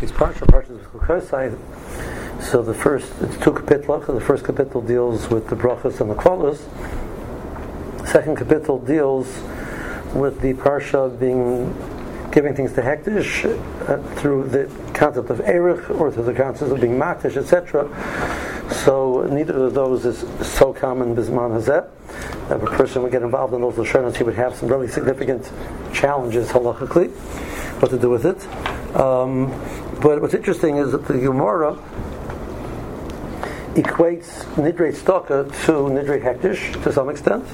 week's parsha, parsha Kosai. So the first, it's two kapitla. The first kapitel deals with the brachas and the kvalas. Second kapitel deals with the parsha being giving things to hektish uh, through the concept of erich or through the concept of being matish, etc. So neither of those is so common bisman hazet. If a person would get involved in those lashonos, he would have some really significant challenges halachically. What to do with it? Um, but what's interesting is that the Gemara equates Nidre Staka to Nidre Hektish to some extent.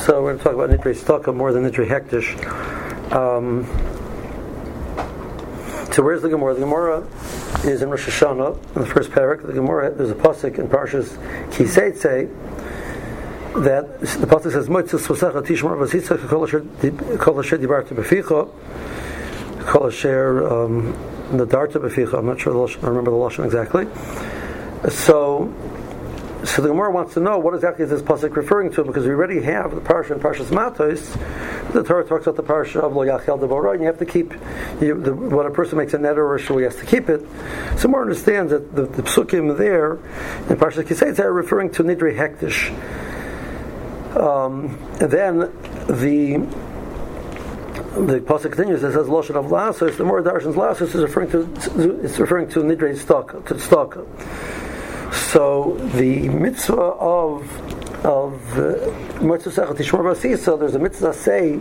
So we're going to talk about Nidre Staka more than Nidre Hektish. Um, so where's the Gemara? The Gemara is in Rosh Hashanah, in the first parak. The Gemara, there's a pasuk in Parshas Kiseitze that the pasuk says, "Moitzes sosecha tishmar v'sitza kol asher dibartu beficha kol asher um, the darta beficha. I'm not sure the lashon, I remember the lashon exactly. So, so the Gemara wants to know what exactly is this pasuk referring to because we already have the parsha in Parshas Matos. The Torah talks about the parsha of Lo Yachel Deborah, and you have to keep you, the, when a person makes a net or a he has to keep it. So more understands that the, the psukim there in Parshas Kisei are referring to Nidre Hektish. Um, then the the pasuk continues. It says lashon of lasos. The more darshan's lasos is referring to it's referring to nidre stock to stock. So the mitzvah of of uh, mitzvah tishmor There's a mitzvah say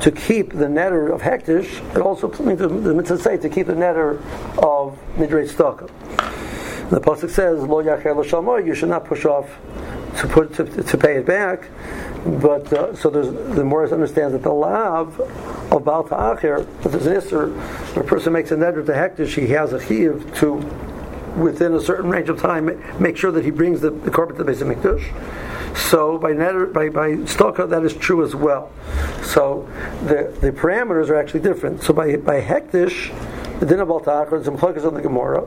to keep the netter of hektish. It also means the mitzvah say to keep the netter of nidre stock. The pasuk says lo yacher You should not push off to put to, to pay it back. But uh, so there's the Morris understands that the lav of Baal Ta'achir, if there's an when a person makes a neder to hektish, he has a chiv to within a certain range of time make sure that he brings the, the to the base of mikdash. So by neder, by by stalka, that is true as well. So the the parameters are actually different. So by by hektish, the din of Baal Ta'achir, focus on the Gemara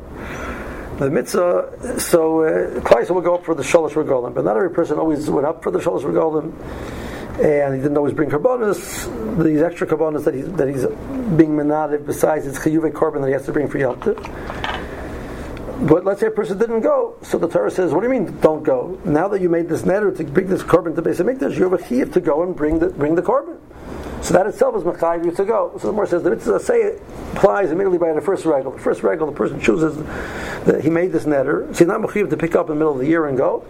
the mitzvah, so uh, will go up for the shalosh regalim, but not every person always went up for the shalosh regalim, and he didn't always bring karbonis. These extra karbonis that he's that he's being menadiv besides his chiyuve korban that he has to bring for yaltiv. But let's say a person didn't go, so the Torah says, "What do you mean, don't go? Now that you made this netter to bring this korban to Beis Hamikdash, you have a chiyuv to go and bring the bring the korban." So that itself is mechayiv you to go. So the more says the mitzvah say it applies immediately by the first regal. The first regal, the person chooses that he made this netter. So he's not mechayiv to pick up in the middle of the year and go.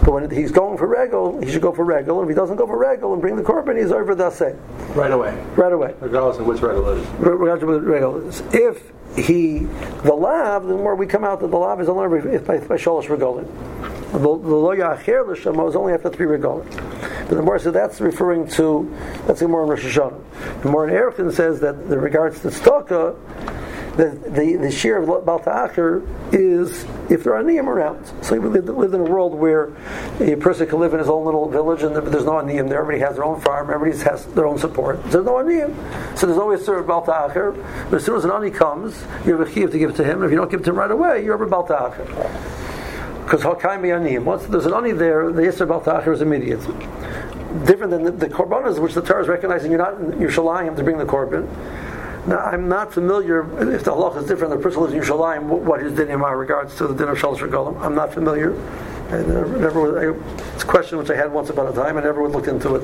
But when he's going for regal, he should go for regal. And if he doesn't go for regal and bring the korban, he's over the say. Right away. Right away. Regardless of which regal it is. Regardless of regal is. If he the lav, the more we come out that the lav is only if by, by shalosh regalim. The lo yacher l'shama is only after three regalim. But the more so that's referring to that's the more in Rosh Hashanah. The more in Erechim says that in regards to staka, the the, the shear of Baal Ta'achir is if there are aniyim around. So we live, live, in a world where a person can live in his own little village and there's no aniyim there. Everybody has their own farm. Everybody has their own support. There's no aniyim. So there's always sort of Baal. But as soon as an ani comes, you have a chiv to give it to him. And if you don't give it to him right away, you're over Baal Ta'achir. Because Hakayim Aniyim. Once there's an ani there, the Yisr Baal Ta'achir is immediate different than the, the korbanos, which the Torah is recognizing you're not in Yerushalayim to bring the korban. Now, I'm not familiar if the halach is different. The person lives in Yerushalayim. What is din in regards to the din of shalosh regalim? I'm not familiar. I never, I, it's a question which I had once upon a time. I never would look into it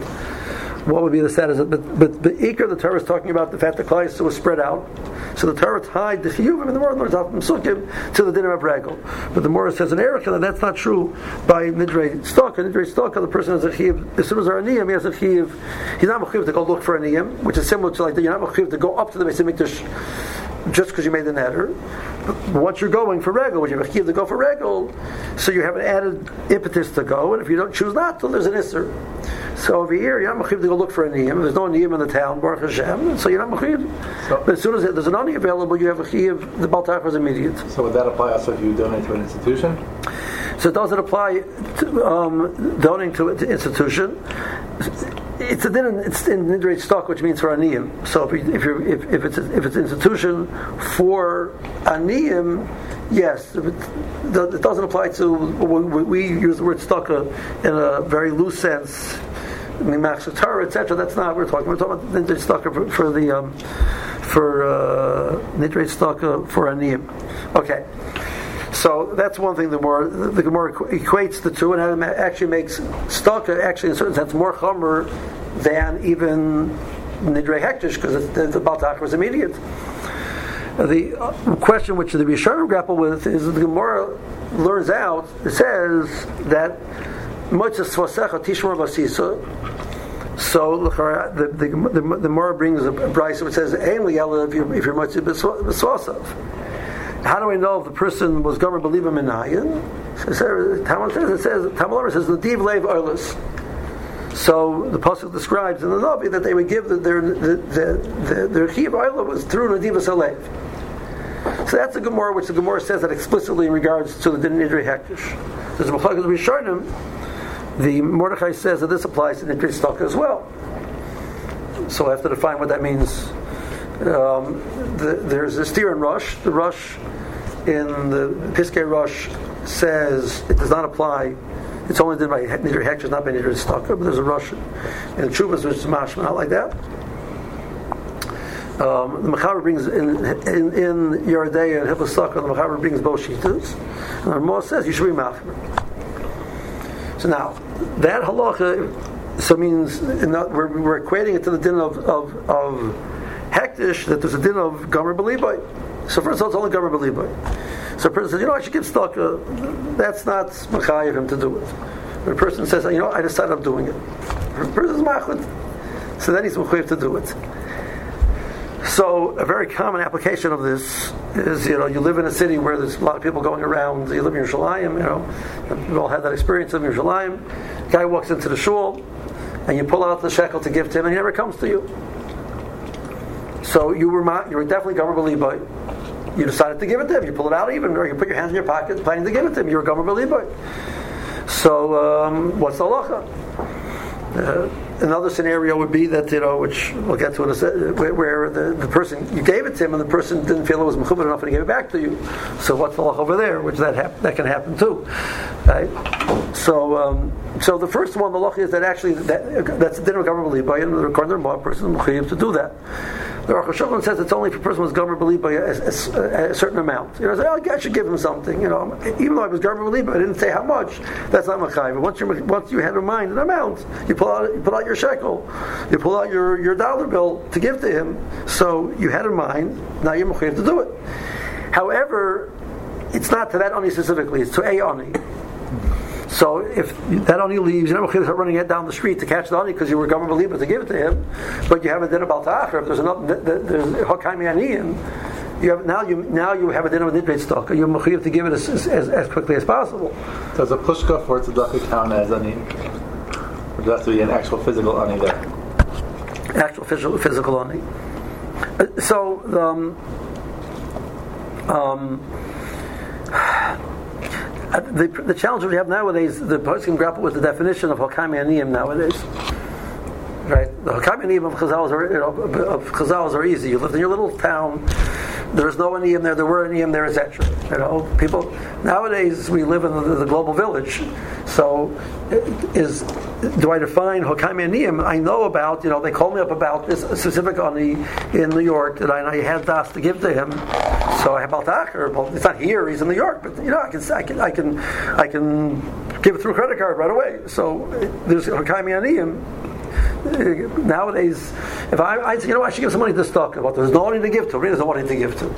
what would be the status of but but the Iker the Torah is talking about the fact that Klai was spread out. So the Torah tied the Chiyuvim and the word Lord's Sukim to the dinner of Regal. But the Morris says in Erica that that's not true by Nidre Stalka. Nidre Stalka, the person has a Chiyuv, as soon as they're Aniyim, he has a Chiyuv. He's not Mechiv to go look for Aniyim, which is similar to like you're not Mechiv to go up to the Beis Mikdash just because you made the netter. Once you're going for regal, when you have a to go for regal, so you have an added impetus to go, and if you don't choose not to, there's an isser. So over here, you're not to go look for a niyim. There's no niyim in the town, Baruch Hashem, so you're not mechiv. So, but as soon as there's an ani available, you have a chiyuv. The baltach is immediate. So would that apply also if you donate to an institution? So does it apply to um, donating to an institution? It's a din. It's in nidrei stock, which means for aniyim. So if, you, if you're if, if it's if it's institution for aniyim, yes, it, it doesn't apply to. We, we use the word stock in a very loose sense Mimach Torah, etc. That's not what we're talking. We're talking about stucker for, for the um, for uh, nidre staka for aniyim. Okay. So that's one thing. The more the Gemara equates the two, and actually makes staka actually in a certain sense more chomer than even nidre hektish because the, the baltach was immediate. The uh, question which the Rishonim grapple with is the Gemara learns out. It says that moitzas svasecha tishmor vasisa. So the the the, the, Gemara brings a brisa which says ainly if you're if you're b'svasav. How do we know if the person was going to believe in Nayan? Talmud says it says Talmud says. So the pasuk describes in the Navi that they would give the, their the the the, their chiv was through Nadivas Alev. So that's the Gemara, which the Gemara says that explicitly in regards to the Din Nidri Hektish. There's a Machlokas Rishonim. The Mordechai says that this applies to Nidri Stock as well. So I have to define what that means. Um, the, there's a steer in Rosh. The Rosh in the Piskei Rosh says it does not apply. It's only done by Nidri Hektish, not by Nidri Stock. But there's a Rosh in Chuvas which is mashma, not like that. Um, the Mechaber brings in in, in Yeridea and Hipposaka, the Mechaber brings both shitas. And the Ramah says you should be mafir. So now, that halacha so means we're, we're, equating it to the din of, of, of hektish, that there's a din of gomer belibai. So first of all, it's only gomer belibai. So a person says, you know, I should give stock. Uh, that's not of him to do it. But a person says, you know, I decided I'm doing it. The person's machud. So then he's mechayiv to do it. So a very common application of this is, you know, you live in a city where there's a lot of people going around. You live in Yerushalayim, you know, we've all had that experience of Yerushalayim. Guy walks into the shul, and you pull out the shekel to give to him, and he never comes to you. So you were you were definitely gomer but You decided to give it to him. You pull it out even, or you put your hands in your pocket planning to give it to him. You were gomer believai. So um, what's the halacha? Uh, another scenario would be that you know, which we'll get to in a se- where the, the person you gave it to him and the person didn't feel it was mechubed enough and he gave it back to you. So what's the law over there? Which that hap- that can happen too, right? So um, so the first one, the law is that actually that, that's the dinner government by and the corner of person to do that. The Aruch HaShulchan says it's only if a person was gomer believed by a, a, a, certain amount. You know, say, oh, I should give him something. You know, even though I was gomer believed, I didn't say how much. That's not machay. But once you once you had in mind an amount, you pull out you pull out your shekel, you pull out your, your dollar bill to give to him. So you had in mind. Now you're mechayiv to do it. However, it's not to that oni specifically. It's to a oni. So if that only leaves, you know, running it down the street to catch the honey because you were government believer to give it to him, but you haven't done about ta'achar. If there's enough, there's hakaimi aniyim. You have now you now you have a dinner with nidbeit stock. You're mechayiv to give it as, as, as, quickly as possible. Does a pushka for tzedakah count as ani? Or does have to be an actual physical ani there? Actual physical physical ani. Uh, so um, um, the, the challenge we have nowadays, the person grapple with the definition of Hakami Aniyim nowadays. Right? The Hakami Aniyim of Chazal are, you know, of Chazal are easy. You live in your little town, there's no Aniyim there, there were Aniyim there, etc. You know, people, nowadays we live in the, the global village. So, uh, is do I define Hokami Aniyim? I know about, you know, they called me up about this specific Ani in New York that I, I had Das to give to him. So I have Baltacher. Well, it's not here; he's in New York. But you know, I can, I can, I can, I can give it through a credit card right away. So there's Hokami Aniyim nowadays, if I, I you know, I should give some money to stock, but there's no money to give to. Really, there's no money to give to.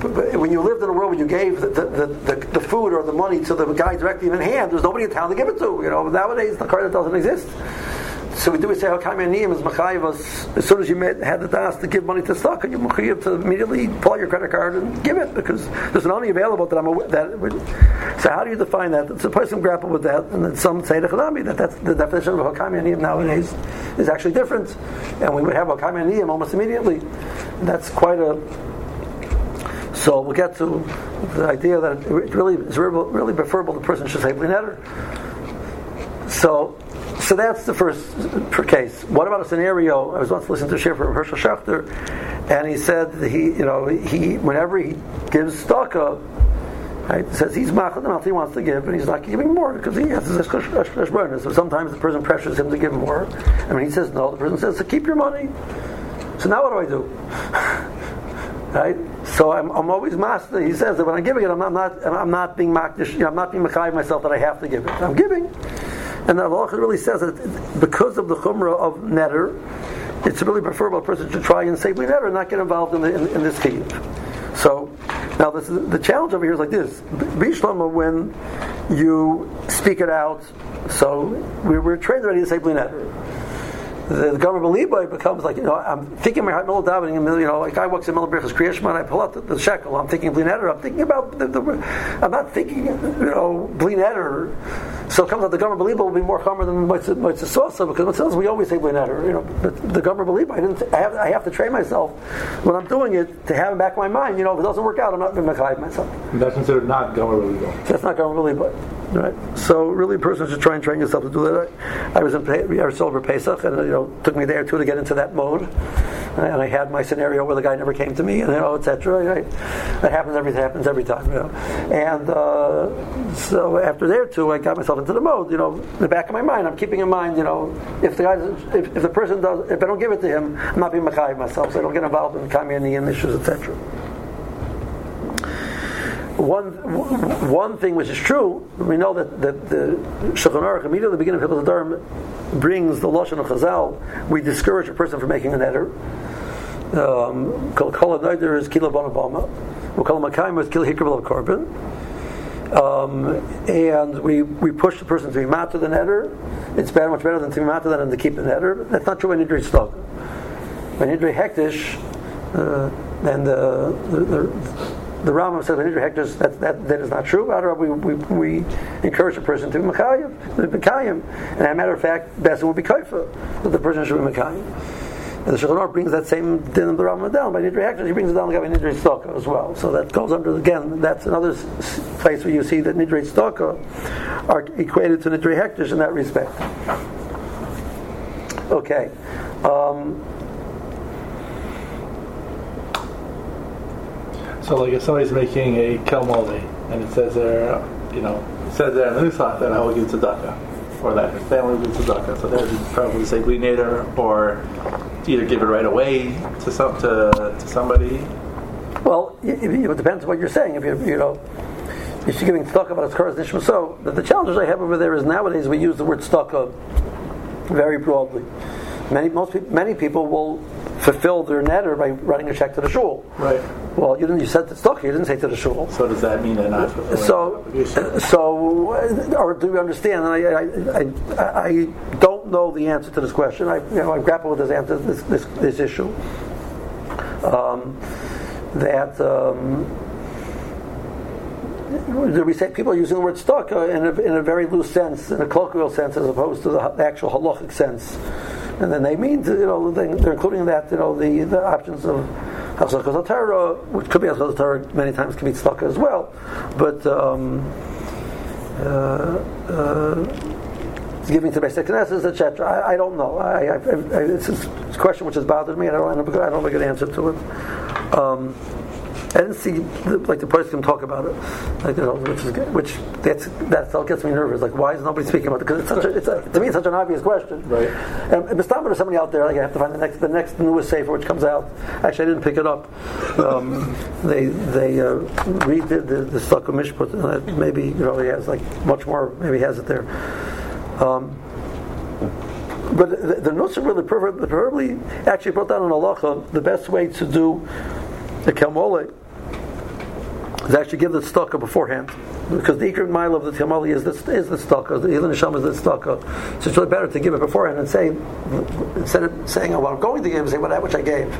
But, but when you lived in a world where you gave the, the, the, the, food or the money to the guy directly in hand, there's nobody in town to give it to. You know, nowadays the card doesn't exist. So we do we say Hakam Yaniyim is Machayiv as soon as you met, had the task to give money to stock, and you're Machayiv to immediately pull your credit card and give it because there's an only available that I'm aware, that. So how do you define that? A person grapple with that, and then some say the Chadami that that's the definition of Hakam Yaniyim nowadays is actually different, and we would have Hakam Yaniyim almost immediately. That's quite a so we'll get to the idea that it really is really preferable the person should say blinetter. So so that's the first case. What about a scenario? I was once listening to a from Hershel Schachter, and he said that he, you know, he whenever he gives staka, right, he says he's machal the he wants to give, and he's not giving more because he has this So sometimes the person pressures him to give more, and when he says no, the person says to keep your money. So now what do I do? right? So I'm, I'm always master. He says that when I'm giving it, I'm not, I'm not, I'm not being makdish, you know, I'm not being myself that I have to give it. I'm giving. And the Allah really says that because of the chumrah of netter, it's really preferable a person to try and safely netter and not get involved in, the, in, in this chiyuv. So now this is, the challenge over here is like this: Bishlama, when you speak it out, so we, we're trained already to say netter the, the government Levi becomes like, you know, I'm thinking my heart, middle davening, you know, like I walks in middle brachas kriyashman, I pull out the, the, shekel, I'm thinking blin I'm thinking about the, the, I'm not thinking, you know, blin So it comes out the government believer will be more common than mitzvah sosa because mitzvah we always say blin you know, but the government believer, I didn't, I have, I have to train myself when I'm doing it to have in back of my mind, you know, if it doesn't work out, I'm not going to hide myself. That's considered not government believer. That's not government believer. Right. So really, a person should try and train yourself to do that. I, I was in was over Pesach, and you know, took me there too to get into that mode. And I had my scenario where the guy never came to me, and you know, etc. Right? That happens every happens every time, you know. And uh, so after there too, I got myself into the mode. You know, in the back of my mind, I'm keeping in mind, you know, if the guy, if, if the person does, if I don't give it to him, I'm not being machayiv myself, so I don't get involved in kamyan issues, etc one one thing which is true, we know that, that the Shulchan Aruch immediately at the beginning of Hilchos Dharm brings the lashon of Chazal. We discourage a person from making an neder. Um, kol kol neder is kila bonabama. We call makayim is kila hikra korban. Um, and we, we push the person to be mat to the netter. It's better, much better than to be mat to than to keep the netter. That's not true when Nidri stock. When Nidri hektish, uh, then the, the, the the Rambam says when hectares that, that that is not true. We, we, we encourage a person to be mekayim, to be mekayim, and as a matter of fact, Besson would be kaifa that the person should be mekayim. And the Shulchan brings that same din of the Rambam down by nidri hectares. He brings it down by nidri staka as well. So that goes under again. That's another place where you see that nidri staka are equated to nidri hectares in that respect. Okay. Um, So, like, if somebody's making a kelmoli and it says there, you know, it says there in the nusach that I will give tzedakah, or that his family will give tzedakah, so they would probably say nader, or either give it right away to some to, to somebody. Well, it, it depends what you're saying. If you you know. If you're giving tzedakah about current nishma, so the, the challenges I have over there is nowadays we use the word tzedakah very broadly. Many most people, many people will fulfill their netter by writing a check to the shul. Right. Well, you didn't. You said to stock. You didn't say to the shul. So does that mean they're not So, so, or do you understand? And I, I, I, I, don't know the answer to this question. I, you know, I grapple with this answer, this, this, this issue. Um, that. Um, we say people are using the word stock uh, in, a, in a very loose sense, in a colloquial sense, as opposed to the, the actual halachic sense and then they mean to, you know they're including that you know the, the options of Hachzachas Torah, which could be Hachzachas Torah many times can be tzedakah as well, but um, uh, uh, giving to basic Knesset, etc. I, I, don't know. I, I, it's a question which has bothered me, and I don't, I don't have a good answer to it. Um, I didn't see the, like the person can talk about it, like you know, which is which that's that gets me nervous. Like, why is nobody speaking about it? Because it's such a, it's a, to me it's such an obvious question. Right. And, and there's somebody out there. Like, I have to find the next the next newest sefer which comes out. Actually, I didn't pick it up. Um, they they uh, read the the, Mishput. Uh, maybe you know he has like much more. Maybe he has it there. Um, but the, the Nusra really preferably actually brought down in halacha the best way to do the Kelmole is actually give the stalker beforehand. Because the Ikrit mile of the Timali is the, is the stalker, the Nisham is the stalker. So it's really better to give it beforehand and say, instead of saying, oh, well, I'm going to give, say, well, that which I gave.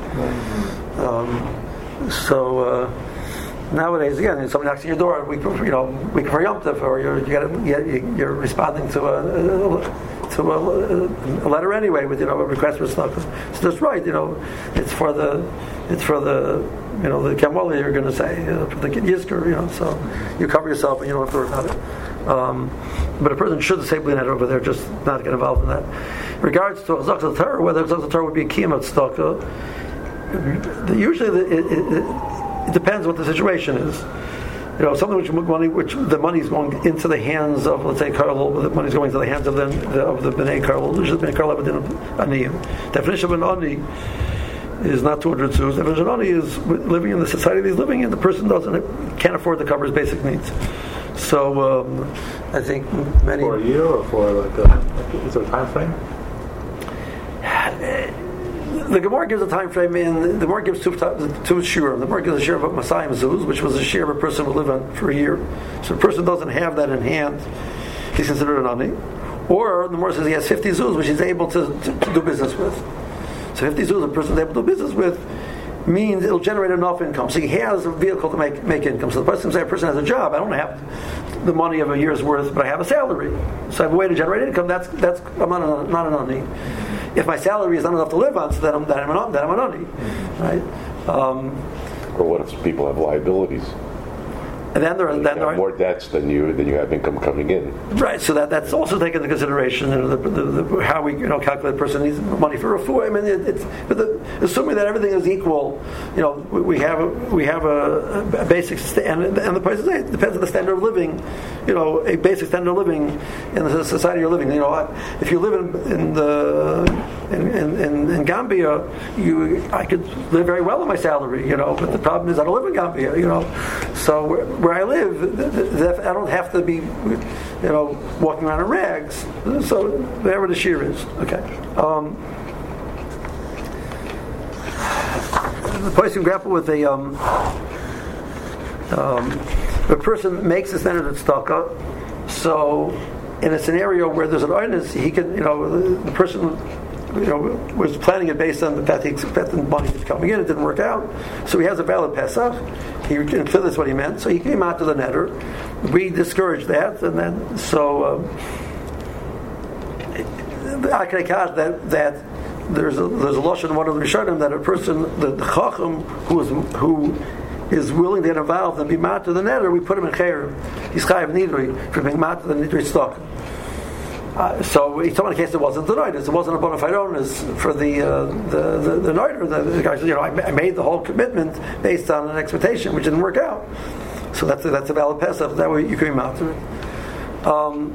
Um, so, uh, nowadays, again, if somebody knocks on your door, we, you know, we for Yom Tov, or you're, you you're responding to a, to a, a, letter anyway with you know a request for stuff. So that's right. You know, it's for the it's for the you know, the Kamwali you're going to say, uh, the Yizker, you know, so you cover yourself and you don't have to worry about it. Um, but a person should say Blinat over there, just not get involved in that. In regards to Zak Torah, whether Zak Torah would be a Kiyam Staka, usually the, it, it, it, depends what the situation is. You know, something which money, which the money is going into the hands of, let's say, Karl, the money is going into the hands of the, the of the Bnei Karl, which is Bnei Karl Abedin. Definition of an Ani is not 200 zuz. If an ani is living in the society he's living in, the person doesn't can't afford to cover his basic needs. So um, I think many for a year or for like a, is there a time frame? the Gemara gives a time frame, and the Gemara gives two two shir. The Gemara gives a shir of Masayim Zuz, which was a shir of a person who lived on for a year. So the person doesn't have that in hand; he's considered an ani. Or the Gemara says he has 50 zuz, which he's able to, to, to do business with. So 50 zuz, a person is able to do business with, means it'll generate enough income. So he has a vehicle to make, make income. So the person say a person has a job. I don't have the money of a year's worth, but I have a salary. So I have a way to generate income. That's that's I'm not, a, not an ani. If my salary is not enough to live on, so then I'm then I'm an, then I'm an ani, right? Um, or what if people have liabilities? And then there are, then there are more debts than you than you have income coming in. Right. So that, that's also taken into consideration. You know, the, the, the, how we you know calculate the person needs money for a food. I mean, it, it's but assuming that everything is equal. You know, we, we have a, we have a, a basic standard, and the price it depends on the standard of living. You know, a basic standard of living in the society you're living. You know, if you live in, in the in, in, in, Gambia, you I could live very well on my salary. You know, but the problem is I don't live in Gambia. You know, so where I live, I don't have to be, you know, walking around in rags. So wherever the shear is, okay. Um, the person grapple with a um, um, a person makes a standard tzedakah. So in a scenario where there's an ordinance, he can, you know, the person you know, was planning it based on the fact he expected money coming in. It didn't work out. So he has a valid Pesach. He understood that's what he meant. So he came out to the netter. We discouraged that, and then so um, I can account that that there's a there's a loss in one of the Rishonim that a person the, the chacham who is who is willing to get involved and be mat to the netter, we put him in chair. He's chayav nidri for being mat to the nidri stock. Uh, so he told in case it wasn't the noidus, it wasn't a bona fide onus for the uh, the the, the. The, the guy you know, I, I, made the whole commitment based on an expectation which didn't work out. So that's a, that's a valid pesach. That way you can be matter. Um,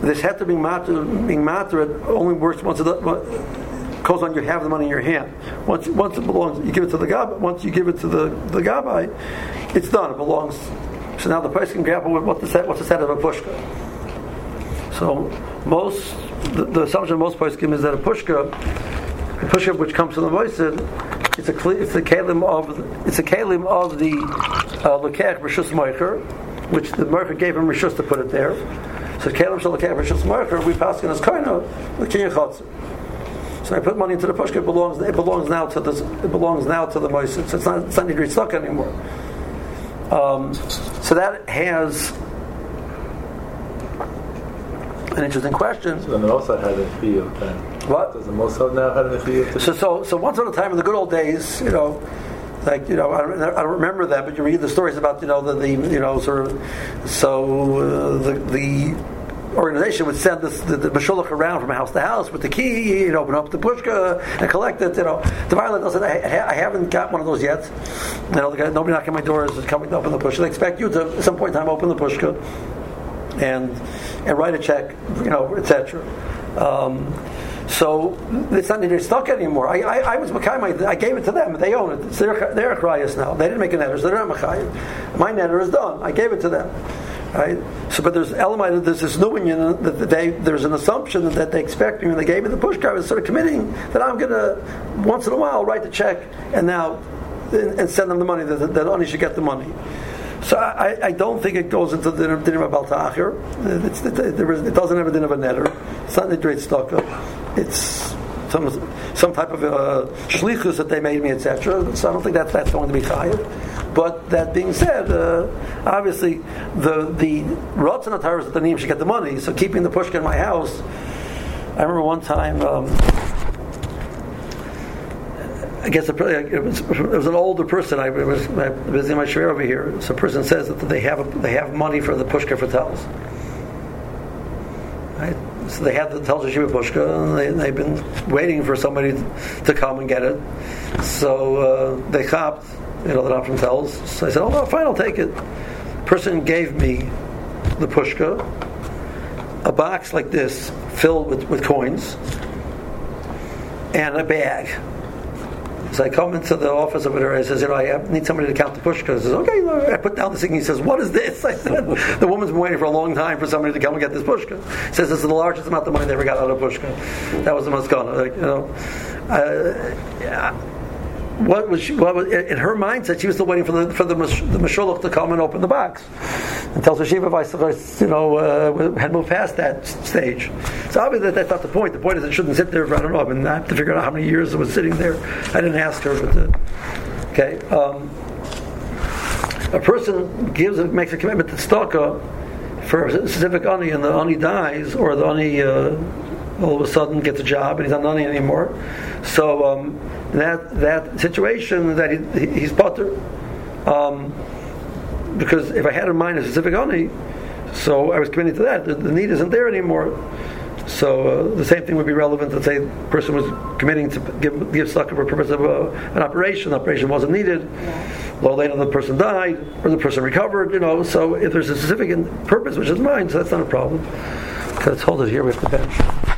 this had to be matter, being matter only works once it goes on. You have the money in your hand. Once once it belongs, you give it to the gabbai. Once you give it to the the gabbai, it's done. It belongs. So now the person can grapple with what the set, what's the set of a pushka. So most the, the assumption of most poskim is that a pushka, a pushka which comes from the moisid, it's a it's a kalim of it's a kalim of the uh, rishus moicher, which the moicher gave him rishus to put it there. So kalim shel lekech rishus moicher, we pass in as koina the kinyachotzer. So I put money into the pushka. It belongs. It belongs now to the. It belongs now to the moisid. So it's not. It's not stuck anymore. Um, so that has an interesting question. So the Mossad had a field then. What? Does the Mossad now have a field? So, so, so once upon a time in the good old days, you know, like you know, I don't, I don't remember that, but you read the stories about you know the, the you know sort of so uh, the the organization would send this, the, the Mashulach around from house to house with the key, you know, open up the pushka and collect it. You know, the violent said, I, I, haven't got one of those yet. You know, the guy, nobody knocking my doors is coming to open the pushka. They expect you to at some point in time open the pushka and and write a check, you know, etc. Um, so it's not needed stock anymore. I, I, I was Makai, I gave it to them. They own it. It's their, their Achrayas now. They didn't make a netter, so they're not Makai. My netter is done. I gave it to them. Right? So, but there's element, there's this new union that they, there's an assumption that they expect me when they gave me the push card, sort of committing that I'm going to, once in a while, write the check and now, and, and send them the money, that, that only should get the money. So I, I, don't think it goes into the dinner of Balta'achir. It, doesn't have a dinner of a netter. It's not a great stocker. It's some some type of uh, shlichus that they made me, etc. So I don't think that that's going to be chayiv. But that being said, uh, obviously the the rotzen ataras at the name should get the money. So keeping the pushka in my house. I remember one time. Um, I guess it was, it was an older person. I was visiting my share over here. So a person says that they have a, they have money for the pushka for Telz. Right? So they have the Telz yeshiva pushka, and they, have been waiting for somebody to come and get it. So uh, they copped, you know, the not from Telz. So I said, "Oh, no, fine, I'll take it." Person gave me the pushka, a box like this filled with, with coins, and a bag So I come into the office over there. I says, you know, I need somebody to count the pushkas. He says, okay. look." I put down the thing. He says, what is this? I said, the woman's been waiting for a long time for somebody to come and get this pushka. He says, this is the largest amount of money they ever got out of pushka. That was the maskana. Like, you know, uh, yeah what was she, what was in her mindset? She was still waiting for the for the the to come and open the box. And Telz Yeshiva, you know, uh, had moved past that stage. So obviously that, that's not the point. The point is it shouldn't sit there. I don't know. I mean, I have to figure out how many years it was sitting there. I didn't ask her, but uh, okay. Um, a person gives makes a commitment to stalker for a specific ani, and the ani dies, or the ani uh, all of a sudden gets a job and he's not ani anymore. So. Um, that that situation that he, he's potter. Um, because if I had in mind a specific oni, so I was committing to that. The, the need isn't there anymore. So uh, the same thing would be relevant. to say the person was committing to give give succor for purpose of uh, an operation. The operation wasn't needed. Well, later the person died or the person recovered. You know. So if there's a specific purpose which is mine, so that's not a problem. Let's hold it here. We have to bench.